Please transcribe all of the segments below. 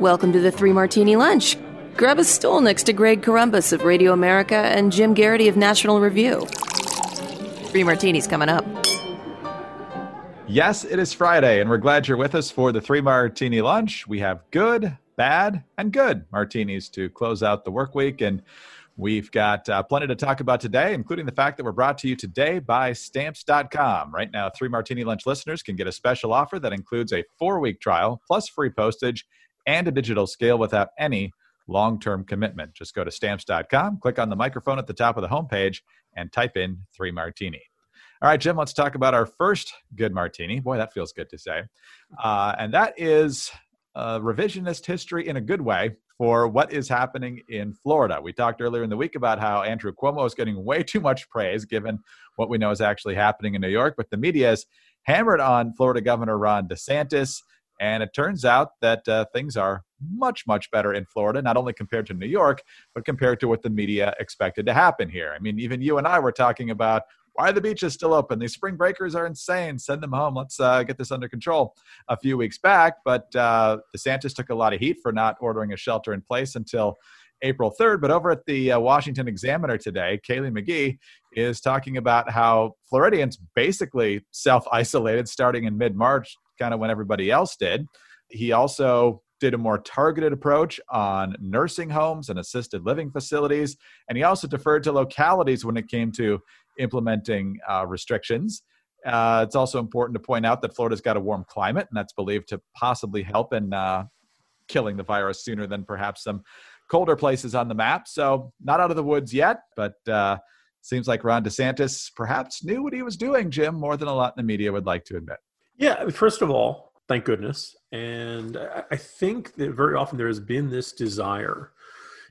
Welcome to the Three Martini Lunch. Grab a stool next to Greg Corombos of Radio America and Jim Geraghty of National Review. Three Martinis coming up. Yes, it is Friday, and we're glad you're with us for the Three Martini Lunch. We have good, bad, and good martinis to close out the work week. And We've got uh, plenty to talk about today, including the fact that we're brought to you today by Stamps.com. Right now, three Martini Lunch listeners can get a special offer that includes a four week trial, plus free postage, and a digital scale without any long term commitment. Just go to Stamps.com, click on the microphone at the top of the homepage, and type in three Martini. All right, Jim, let's talk about our first good martini. Boy, that feels good to say. Uh, and that is uh, revisionist history in a good way for what is happening in Florida. We talked earlier in the week about how Andrew Cuomo is getting way too much praise given what we know is actually happening in New York, but the media is hammered on Florida Governor Ron DeSantis. And it turns out that uh, things are much, much better in Florida, not only compared to New York, but compared to what the media expected to happen here. I mean, even you and I were talking about why the beaches still open? These spring breakers are insane. Send them home. Let's uh, get this under control a few weeks back. But uh, DeSantis took a lot of heat for not ordering a shelter in place until April 3rd. But over at the uh, Washington Examiner today, Kaylee McGhee is talking about how Floridians basically self isolated starting in mid March, kind of when everybody else did. He also did a more targeted approach on nursing homes and assisted living facilities. And he also deferred to localities when it came to implementing uh, restrictions. Uh, it's also important to point out that Florida's got a warm climate, and that's believed to possibly help in uh, killing the virus sooner than perhaps some colder places on the map. So, not out of the woods yet, but uh, seems like Ron DeSantis perhaps knew what he was doing, Jim, more than a lot in the media would like to admit. Yeah, first of all, thank goodness. And I think that very often there has been this desire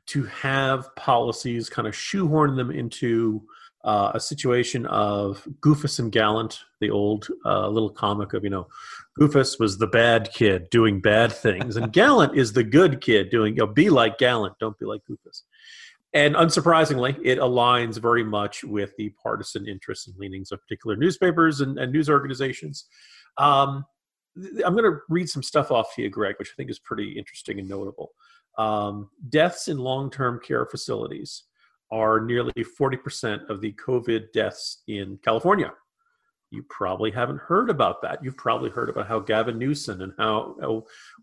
to have policies kind of shoehorn them into uh, a situation of Goofus and Gallant, the old uh, little comic of, you know, Goofus was the bad kid doing bad things, and Gallant is the good kid doing, you know, be like Gallant, don't be like Goofus. And unsurprisingly, it aligns very much with the partisan interests and leanings of particular newspapers and, and news organizations. Um, I'm going to read some stuff off to you, Greg, which I think is pretty interesting and notable. Um, deaths in long term care facilities are nearly 40% of the COVID deaths in California. You probably haven't heard about that. You've probably heard about how Gavin Newsom and how,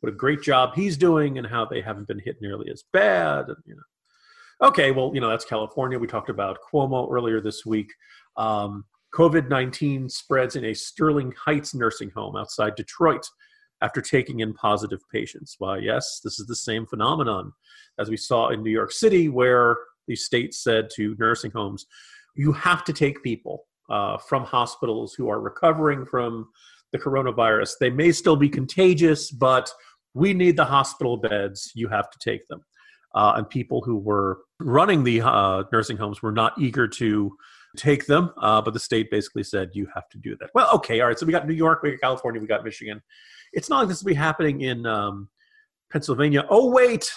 what a great job he's doing and how they haven't been hit nearly as bad. And, you know, okay, well, you know that's California. We talked about Cuomo earlier this week. Um, COVID 19 spreads in a Sterling Heights nursing home outside Detroit after taking in positive patients. Why, yes, this is the same phenomenon as we saw in New York City, where the state said to nursing homes, you have to take people uh, from hospitals who are recovering from the coronavirus. They may still be contagious, but we need the hospital beds. You have to take them. Uh, and people who were running the uh, nursing homes were not eager to take them, uh, but the state basically said you have to do that. Well, okay, all right. So we got New York, we got California, we got Michigan. It's not like this will be happening in um, Pennsylvania. Oh wait,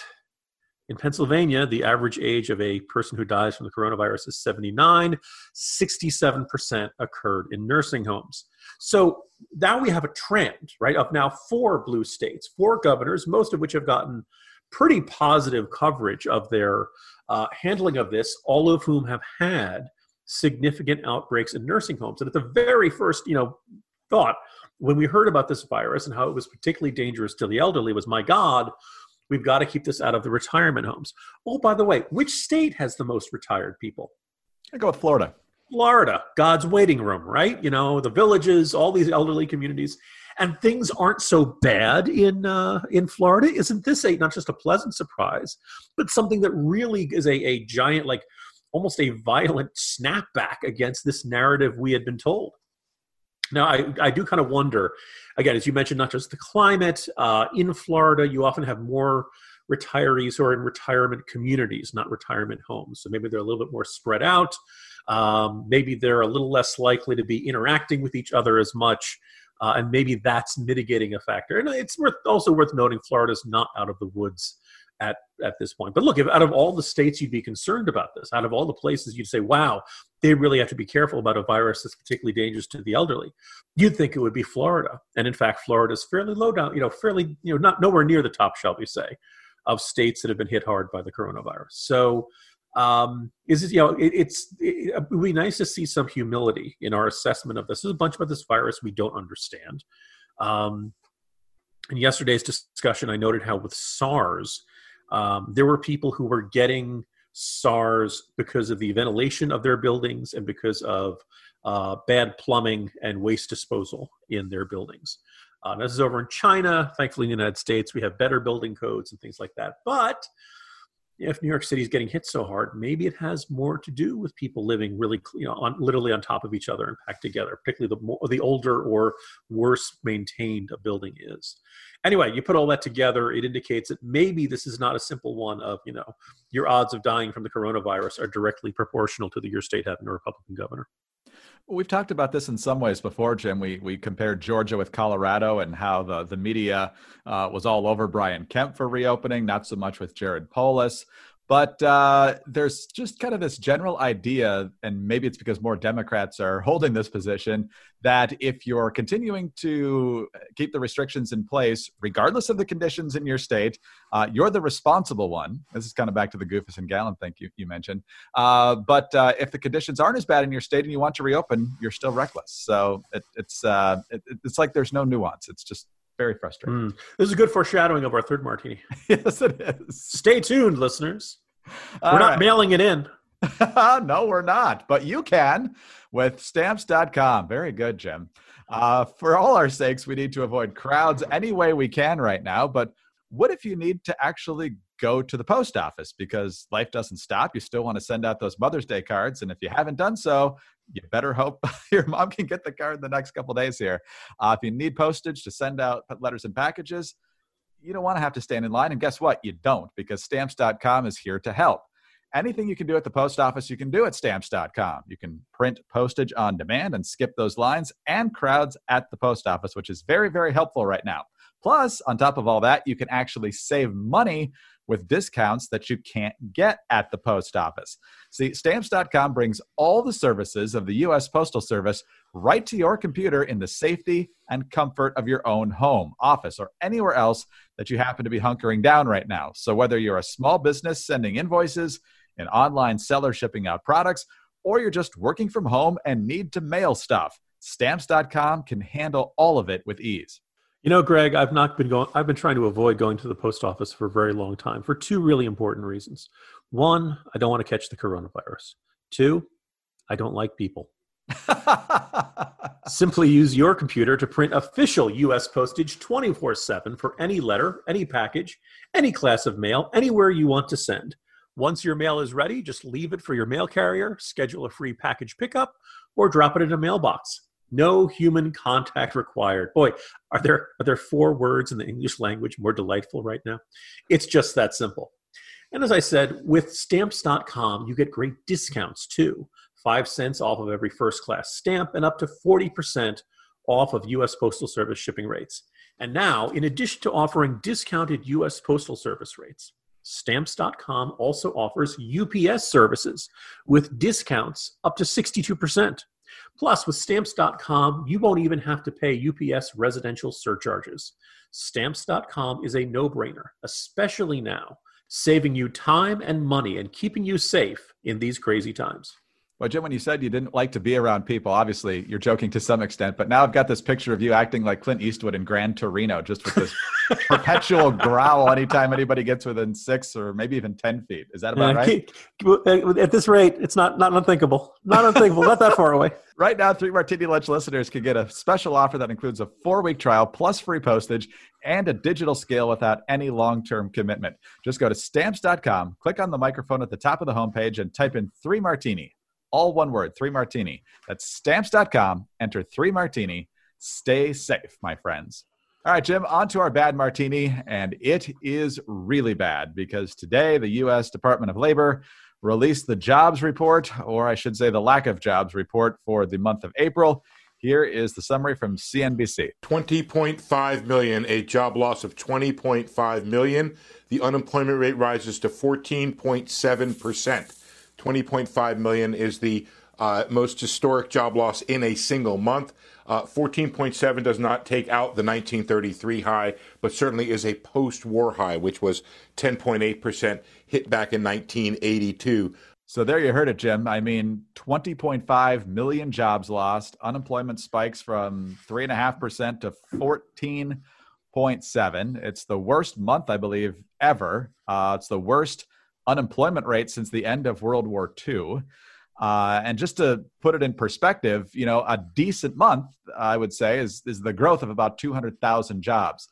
in Pennsylvania, the average age of a person who dies from the coronavirus is 79. 67% occurred in nursing homes. So now we have a trend, right, of now four blue states, four governors, most of which have gotten pretty positive coverage of their uh, handling of this, all of whom have had significant outbreaks in nursing homes. And at the very first, you know, thought when we heard about this virus and how it was particularly dangerous to the elderly was, my God, we've got to keep this out of the retirement homes. Oh, by the way, which state has the most retired people? I go with Florida. Florida, God's waiting room, right? You know, the villages, all these elderly communities, and things aren't so bad in uh, in Florida. Isn't this a not just a pleasant surprise, but something that really is a, a giant, like almost a violent snapback against this narrative we had been told? Now, I, I do kind of wonder, again, as you mentioned, not just the climate, uh, in Florida, you often have more retirees who are in retirement communities, not retirement homes. So maybe they're a little bit more spread out. Um, maybe they're a little less likely to be interacting with each other as much. Uh, and maybe that's mitigating a factor. And it's worth also worth noting Florida's not out of the woods at at this point. But look, if out of all the states you'd be concerned about this, out of all the places you'd say, "Wow, they really have to be careful about a virus that's particularly dangerous to the elderly," you'd think it would be Florida. And in fact, Florida is fairly low down, you know, fairly you know not nowhere near the top, shall we say, of states that have been hit hard by the coronavirus. So. Um, is it, you know, it, it's, it, it would be nice to see some humility in our assessment of this. There's a bunch about this virus we don't understand. Um, in yesterday's discussion, I noted how with SARS, um, there were people who were getting SARS because of the ventilation of their buildings and because of uh, bad plumbing and waste disposal in their buildings. Uh, this is over in China. Thankfully, in the United States, we have better building codes and things like that. But if New York City is getting hit so hard, maybe it has more to do with people living really, you know, on, literally on top of each other and packed together. Particularly the more, the older or worse maintained a building is. Anyway, you put all that together, it indicates that maybe this is not a simple one of you know your odds of dying from the coronavirus are directly proportional to the your state having a Republican governor. We've talked about this in some ways before, Jim. We we compared Georgia with Colorado and how the the media uh, was all over Brian Kemp for reopening, not so much with Jared Polis. But uh, there's just kind of this general idea, and maybe it's because more Democrats are holding this position, that if you're continuing to keep the restrictions in place, regardless of the conditions in your state, uh, you're the responsible one. This is kind of back to the Goofus and Gallant thing you, you mentioned. Uh, but uh, if the conditions aren't as bad in your state and you want to reopen, you're still reckless. So it, it's uh, it, it's like there's no nuance. It's just very frustrating. Mm. This is a good foreshadowing of our third martini. yes, it is. Stay tuned, listeners. All we're not right. mailing it in. no, we're not. But you can with stamps.com. Very good, Jim. Uh, for all our sakes, we need to avoid crowds any way we can right now. But what if you need to actually go to the post office because life doesn't stop? You still want to send out those Mother's Day cards. And if you haven't done so, you better hope your mom can get the card in the next couple days here. Uh, if you need postage to send out letters and packages, you don't want to have to stand in line. And guess what? You don't because stamps.com is here to help. Anything you can do at the post office, you can do at stamps.com. You can print postage on demand and skip those lines and crowds at the post office, which is very, very helpful right now. Plus, on top of all that, you can actually save money with discounts that you can't get at the post office. See, stamps.com brings all the services of the U.S. Postal Service right to your computer in the safety and comfort of your own home, office, or anywhere else that you happen to be hunkering down right now. So, whether you're a small business sending invoices, an online seller shipping out products, or you're just working from home and need to mail stuff, stamps.com can handle all of it with ease. You know, Greg, I've not been going I've been trying to avoid going to the post office for a very long time for two really important reasons. One, I don't want to catch the coronavirus. Two, I don't like people. Simply use your computer to print official US postage 24 7 for any letter, any package, any class of mail, anywhere you want to send. Once your mail is ready, just leave it for your mail carrier, schedule a free package pickup, or drop it in a mailbox. No human contact required. Boy, are there are there four words in the English language more delightful right now? It's just that simple. And as I said, with stamps.com, you get great discounts too. 5 cents off of every first class stamp and up to 40% off of US Postal Service shipping rates. And now, in addition to offering discounted US Postal Service rates, Stamps.com also offers UPS services with discounts up to 62%. Plus, with stamps.com, you won't even have to pay UPS residential surcharges. Stamps.com is a no brainer, especially now, saving you time and money and keeping you safe in these crazy times. Well, Jim, when you said you didn't like to be around people, obviously you're joking to some extent, but now I've got this picture of you acting like Clint Eastwood in Gran Torino, just with this perpetual growl anytime anybody gets within six or maybe even 10 feet. Is that about right? At this rate, it's not, not unthinkable. Not unthinkable, not that far away. Right now, Three Martini Lunch listeners can get a special offer that includes a four week trial plus free postage and a digital scale without any long term commitment. Just go to stamps.com, click on the microphone at the top of the homepage, and type in three martini all one word, three martini. That's stamps.com. Enter three martini. Stay safe, my friends. All right, Jim, on to our bad martini. And it is really bad because today the U.S. Department of Labor released the jobs report, or I should say the lack of jobs report for the month of April. Here is the summary from CNBC 20.5 million, a job loss of 20.5 million. The unemployment rate rises to 14.7%. 20.5 million is the uh, most historic job loss in a single month. Uh, 14.7 does not take out the 1933 high, but certainly is a post war high, which was 10.8% hit back in 1982. So there you heard it, Jim. I mean, 20.5 million jobs lost. Unemployment spikes from 3.5% to 14.7. It's the worst month, I believe, ever. Uh, it's the worst unemployment rate since the end of World War II. Uh, and just to put it in perspective, you know, a decent month, I would say, is, is the growth of about 200,000 jobs.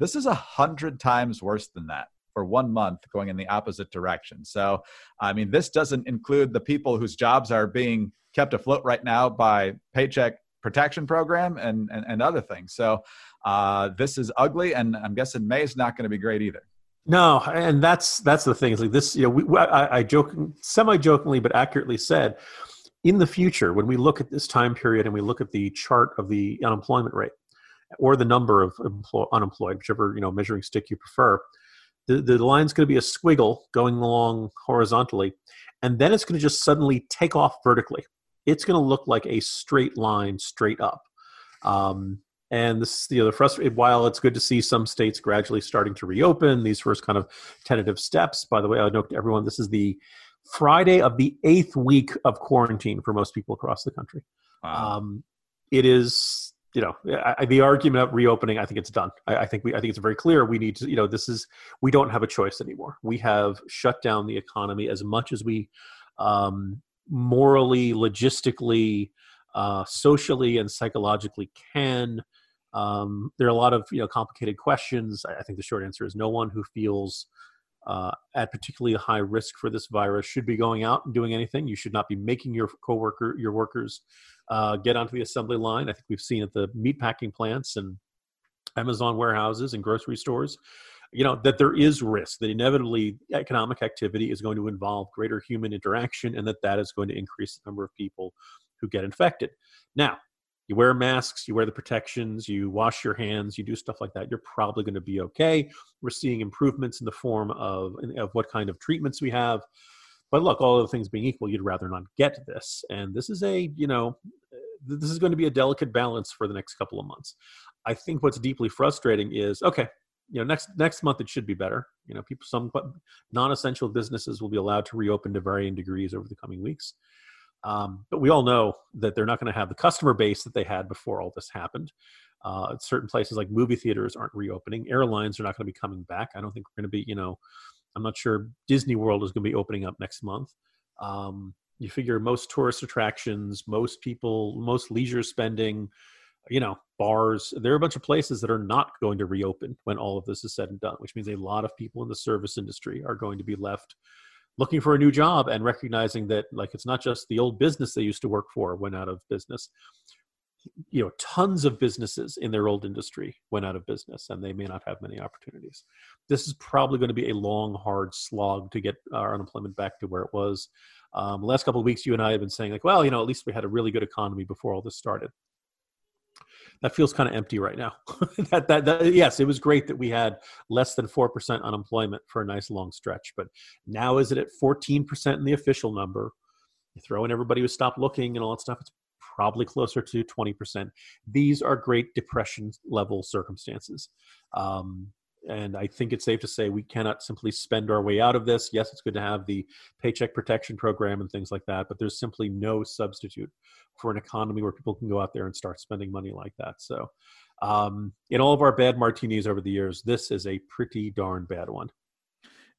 This is a hundred times worse than that for one month going in the opposite direction. So, I mean, this doesn't include the people whose jobs are being kept afloat right now by Paycheck Protection Program and, and, and other things. So, uh, this is ugly, and I'm guessing May is not going to be great either. No, and that's that's the thing. Is like this. You know, we, I, I joke, semi-jokingly, but accurately said, in the future, when we look at this time period and we look at the chart of the unemployment rate or the number of employ, unemployed, whichever you know measuring stick you prefer, the, the line's going to be a squiggle going along horizontally, and then it's going to just suddenly take off vertically. It's going to look like a straight line straight up. Um, and this, you know, the frustrated. While it's good to see some states gradually starting to reopen, these first kind of tentative steps. By the way, I note to everyone this is the Friday of the eighth week of quarantine for most people across the country. Wow. Um, it is you know I, the argument of reopening i think it's done I, I, think we i think it's very clear we need to you know this is we don't have a choice anymore we have shut down the economy as much as we um, morally logistically uh, socially and psychologically can um, there are a lot of you know complicated questions I, think the short answer is no one who feels uh, at particularly high risk for this virus should be going out and doing anything. You should not be making your coworker, your workers, uh, get onto the assembly line. I think we've seen at the meatpacking plants and Amazon warehouses and grocery stores, you know, that there is risk that inevitably economic activity is going to involve greater human interaction, and that that is going to increase the number of people who get infected. Now, you wear masks, you wear the protections, you wash your hands, you do stuff like that, you're probably going to be okay. We're seeing improvements in the form of, of what kind of treatments we have. But look, all other things being equal, you'd rather not get this. And this is a, you know, this is going to be a delicate balance for the next couple of months. I think what's deeply frustrating is okay, you know, next next month it should be better. You know, people some non-essential businesses will be allowed to reopen to varying degrees over the coming weeks. Um, but we all know that they're not going to have the customer base that they had before all this happened. Uh, certain places like movie theaters aren't reopening. Airlines are not going to be coming back. I don't think we're going to be, you know, I'm not sure Disney World is going to be opening up next month. Um, you figure most tourist attractions, most people, most leisure spending, you know, bars, there are a bunch of places that are not going to reopen when all of this is said and done, which means a lot of people in the service industry are going to be left looking for a new job and recognizing that like it's not just the old business they used to work for went out of business. You know tons of businesses in their old industry went out of business and they may not have many opportunities. This is probably going to be a long hard slog to get our unemployment back to where it was. Um, last couple of weeks you and i have been saying like well you know at least we had a really good economy before all this started that feels kind of empty right now. that, that, that, yes, it was great that we had less than 4% unemployment for a nice long stretch, but now is it at 14% in the official number? You throw in everybody who stopped looking and all that stuff, it's probably closer to 20%. These are great depression level circumstances. Um, and I think it's safe to say we cannot simply spend our way out of this. Yes, it's good to have the paycheck protection program and things like that, but there's simply no substitute for an economy where people can go out there and start spending money like that. So, um, in all of our bad martinis over the years, this is a pretty darn bad one.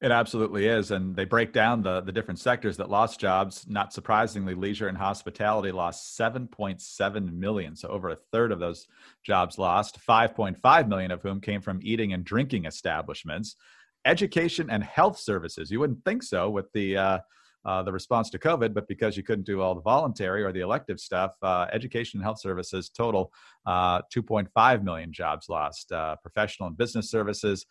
It absolutely is. And they break down the, the different sectors that lost jobs. Not surprisingly, leisure and hospitality lost 7.7 million. So over a third of those jobs lost, 5.5 million of whom came from eating and drinking establishments. Education and health services. You wouldn't think so with the uh, uh, the response to COVID, but because you couldn't do all the voluntary or the elective stuff, uh, education and health services total uh, 2.5 million jobs lost. Uh, professional and business services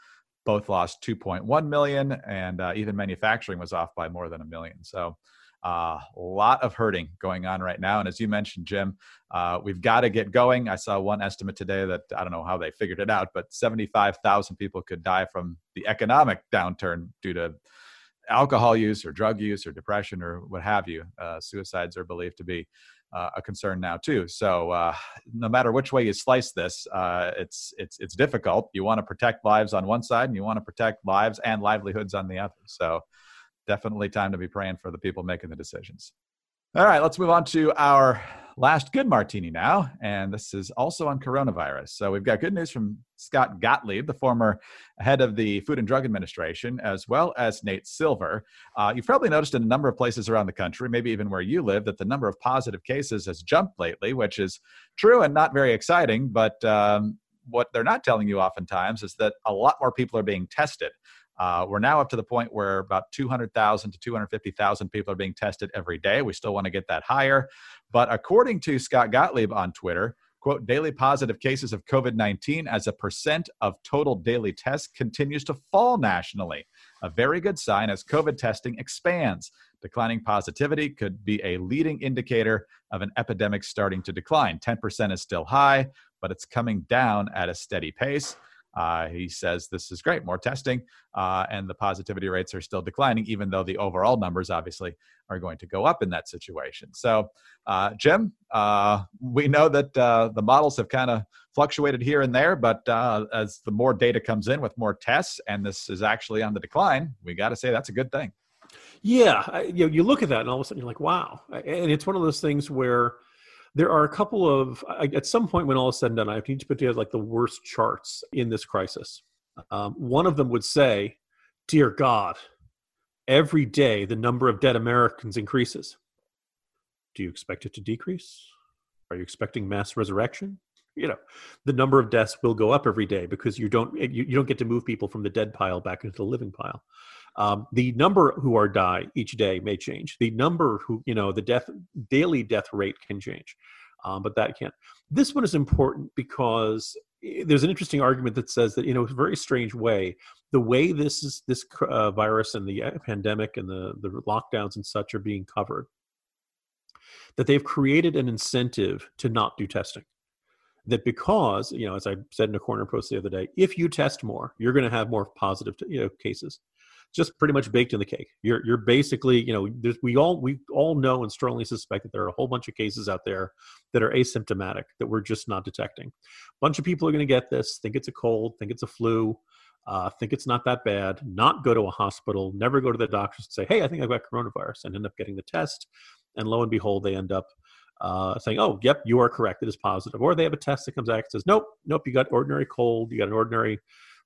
both lost 2.1 million, and uh, even manufacturing was off by more than a million. So A lot of hurting going on right now. And as you mentioned, Jim, uh, we've got to get going. I saw one estimate today that I don't know how they figured it out, but 75,000 people could die from the economic downturn due to alcohol use or drug use or depression or what have you. Uh, suicides are believed to be uh, a concern now too. So uh, no matter which way you slice this, uh, it's it's it's difficult. You want to protect lives on one side, and you want to protect lives and livelihoods on the other. So definitely time to be praying for the people making the decisions. All right, let's move on to our last good martini now. And this is also on coronavirus. So we've got good news from Scott Gottlieb, the former head of the Food and Drug Administration, as well as Nate Silver. Uh, you've probably noticed in a number of places around the country, maybe even where you live, that the number of positive cases has jumped lately, which is true and not very exciting. But um, what they're not telling you oftentimes is that a lot more people are being tested. Uh, we're now up to the point where about 200,000 to 250,000 people are being tested every day. We still want to get that higher. But according to Scott Gottlieb on Twitter, quote, daily positive cases of COVID 19 as a percent of total daily tests continues to fall nationally. A very good sign as COVID testing expands. Declining positivity could be a leading indicator of an epidemic starting to decline. 10% is still high, but it's coming down at a steady pace. Uh, he says this is great, more testing, uh, and the positivity rates are still declining, even though the overall numbers obviously are going to go up in that situation. So, uh, Jim, uh, we know that uh, the models have kind of fluctuated here and there, but uh, as the more data comes in with more tests, and this is actually on the decline, we got to say that's a good thing. Yeah, you know, you look at that, and all of a sudden you're like, wow, and it's one of those things where there are a couple of at some point when all is said and done i need to put together like the worst charts in this crisis. Um, one of them would say dear god every day the number of dead americans increases. Do you expect it to decrease? Are you expecting mass resurrection? You know the number of deaths will go up every day because you don't you, you don't get to move people from the dead pile back into the living pile um, the number who are die each day may change. The number who, you know, the death daily death rate can change, um, but that can't. This one is important because eh, there's an interesting argument that says that, you know, a very strange way, the way this is this uh, virus and the uh, pandemic and the the lockdowns and such are being covered, that they've created an incentive to not do testing that because you know as i said in a corner post the other day if you test more you're going to have more positive you know cases just pretty much baked in the cake. You're you're basically, you know, we all we all know and strongly suspect that there are a whole bunch of cases out there that are asymptomatic that we're just not detecting. A bunch of people are going to get this, think it's a cold, think it's a flu, uh, think it's not that bad, not go to a hospital, never go to the doctors and say, "Hey, I think I've got coronavirus," and end up getting the test, and lo and behold, they end up uh, saying, "Oh, yep, you are correct. It is positive." Or they have a test that comes back and says, "Nope, nope, you got ordinary cold, you got an ordinary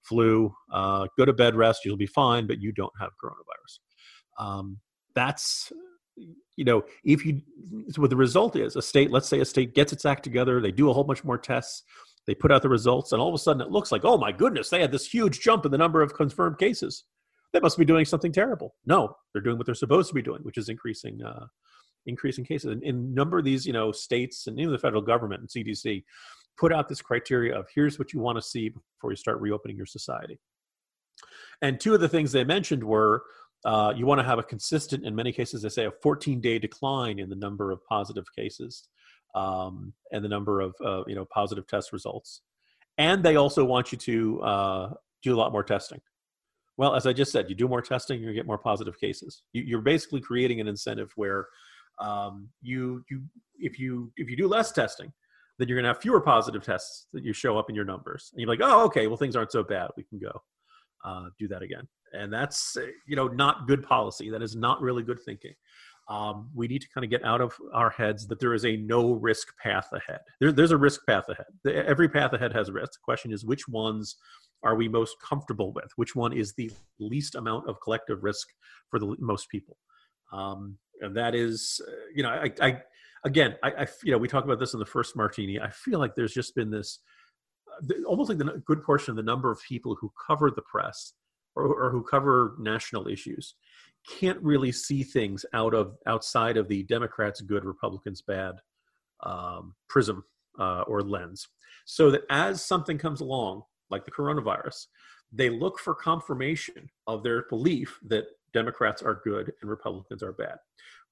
flu, uh, go to bed, rest, you'll be fine, but you don't have coronavirus. Um, that's you know if you so what the result is a state let's say a state gets its act together they do a whole bunch more tests they put out the results and all of a sudden it looks like oh my goodness they had this huge jump in the number of confirmed cases. They must be doing something terrible. No they're doing what they're supposed to be doing which is increasing uh, increasing cases. In, in number of these you know states and even the federal government and cdc put out this criteria of here's what you want to see before you start reopening your society. And two of the things they mentioned were uh, you want to have a consistent, in many cases, they say a 14 day decline in the number of positive cases um, and the number of uh, you know positive test results. And they also want you to uh, do a lot more testing. Well, as I just said, you do more testing, you get more positive cases. You, are basically creating an incentive where um, you you if you if you do less testing, then you're going to have fewer positive tests that you show up in your numbers. And you're like, oh, okay, well, things aren't so bad. We can go uh, do that again. And that's, you know, not good policy. That is not really good thinking. Um, we need to kind of get out of our heads that there is a no risk path ahead. There, there's a risk path ahead. Every path ahead has risk. The question is, which ones are we most comfortable with? Which one is the least amount of collective risk for the most people? Um, and that is, uh, you know, I, I again, I, I, you know we talked about this in the first martini. I feel like there's just been this uh, almost like the good portion of the number of people who cover the press or, or who cover national issues can't really see things out of outside of the Democrats good, Republicans bad um, prism uh, or lens. So that as something comes along, like the coronavirus, they look for confirmation of their belief that Democrats are good and Republicans are bad.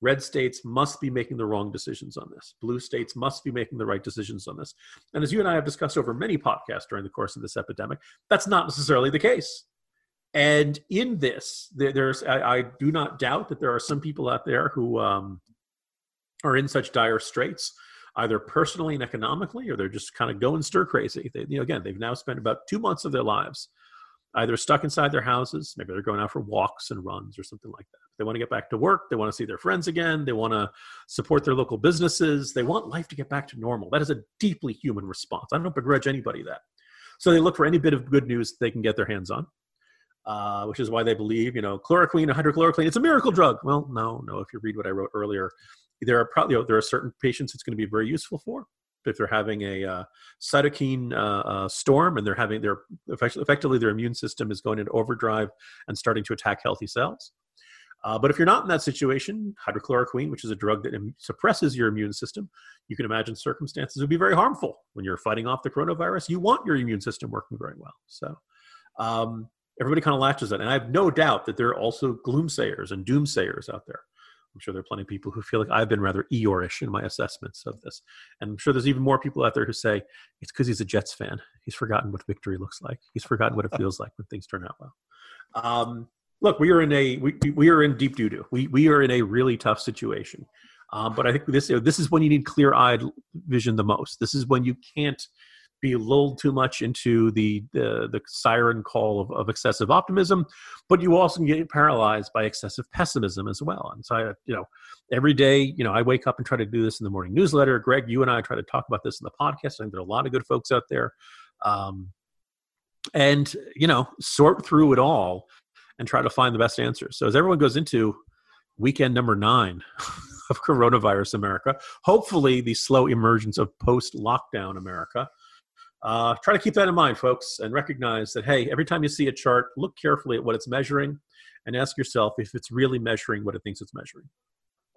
Red states must be making the wrong decisions on this. Blue states must be making the right decisions on this. And as you and I have discussed over many podcasts during the course of this epidemic, that's not necessarily the case. And in this, there's I, I do not doubt that there are some people out there who um, are in such dire straits, either personally and economically, or they're just kind of going stir crazy. They, you know, again, they've now spent about two months of their lives either stuck inside their houses, maybe they're going out for walks and runs or something like that. They want to get back to work, they want to see their friends again, they want to support their local businesses, they want life to get back to normal. That is a deeply human response. I don't begrudge anybody that. So they look for any bit of good news they can get their hands on. Uh, which is why they believe, you know, chloroquine, hydrochloroquine, it's a miracle drug. Well, no, no. If you read what I wrote earlier, there are probably you know, there are certain patients it's going to be very useful for if they're having a uh, cytokine uh, uh, storm and they're having their effectively their immune system is going into overdrive and starting to attack healthy cells. Uh, but if you're not in that situation, hydrochloroquine, which is a drug that suppresses your immune system, you can imagine circumstances would be very harmful when you're fighting off the coronavirus. You want your immune system working very well. So um, everybody kind of latches on. And I have no doubt that there are also gloomsayers and doomsayers out there I'm sure there are plenty of people who feel like I've been rather Eeyore-ish in my assessments of this. And I'm sure there's even more people out there who say it's because he's a Jets fan. He's forgotten what victory looks like. He's forgotten what it feels like when things turn out well. Um, look, we are in a we, we are in deep doo doo. We we are in a really tough situation. Um, but I think this this is when you need clear eyed vision the most. This is when you can't be lulled too much into the the, the siren call of, of excessive optimism, but you also can get paralyzed by excessive pessimism as well. And so, I, you know, every day, you know, I wake up and try to do this in the morning newsletter. Greg, you and I try to talk about this in the podcast. I think there are a lot of good folks out there, um, and you know, sort through it all and try to find the best answers. So as everyone goes into weekend number nine. of coronavirus America. Hopefully, the slow emergence of post lockdown America. Uh, try to keep that in mind, folks, and recognize that, hey, every time you see a chart, look carefully at what it's measuring and ask yourself if it's really measuring what it thinks it's measuring.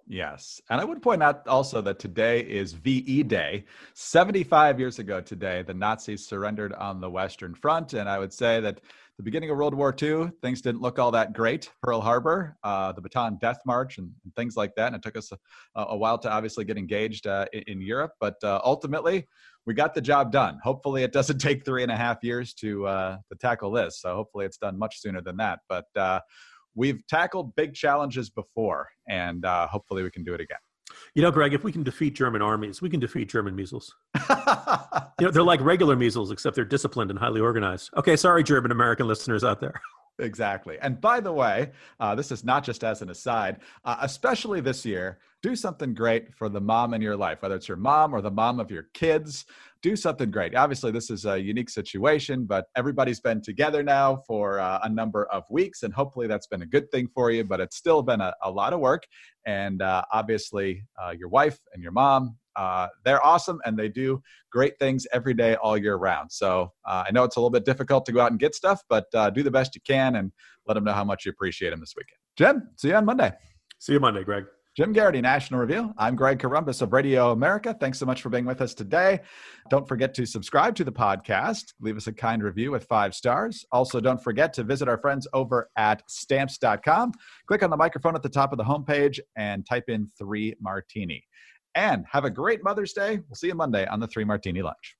Yes. And I would point out also that today is VE Day. 75 years ago today, the Nazis surrendered on the Western Front. And I would say that the beginning of World War II, things didn't look all that great. Pearl Harbor, uh, the Bataan Death March, and, and, things like that. And it took us a, a while to obviously get engaged uh, in, in, Europe. But uh, ultimately, we got the job done. Hopefully, it doesn't take three and a half years to uh, to tackle this. So hopefully, it's done much sooner than that. But uh, we've tackled big challenges before, and uh, hopefully, we can do it again. You know, Greg, if we can defeat German armies, we can defeat German measles. you know, they're like regular measles, except they're disciplined and highly organized. Okay, sorry, German American listeners out there. Exactly. And by the way, uh, this is not just as an aside, uh, especially this year, do something great for the mom in your life, whether it's your mom or the mom of your kids. Do something great. Obviously, this is a unique situation, but everybody's been together now for uh, a number of weeks, and hopefully that's been a good thing for you, but it's still been a, a lot of work. And uh, obviously, uh, your wife and your mom uh, they're awesome and they do great things every day all year round. So uh, I know it's a little bit difficult to go out and get stuff, but uh, do the best you can and let them know how much you appreciate them this weekend. Jen, see you on Monday. See you Monday, Greg. Jim Geraghty, National Review. I'm Greg Corombos of Radio America. Thanks so much for being with us today. Don't forget to subscribe to the podcast. Leave us a kind review with five stars. Also, don't forget to visit our friends over at stamps.com. Click on the microphone at the top of the homepage and type in three martini and have a great Mother's Day. We'll see you Monday on the Three Martini Lunch.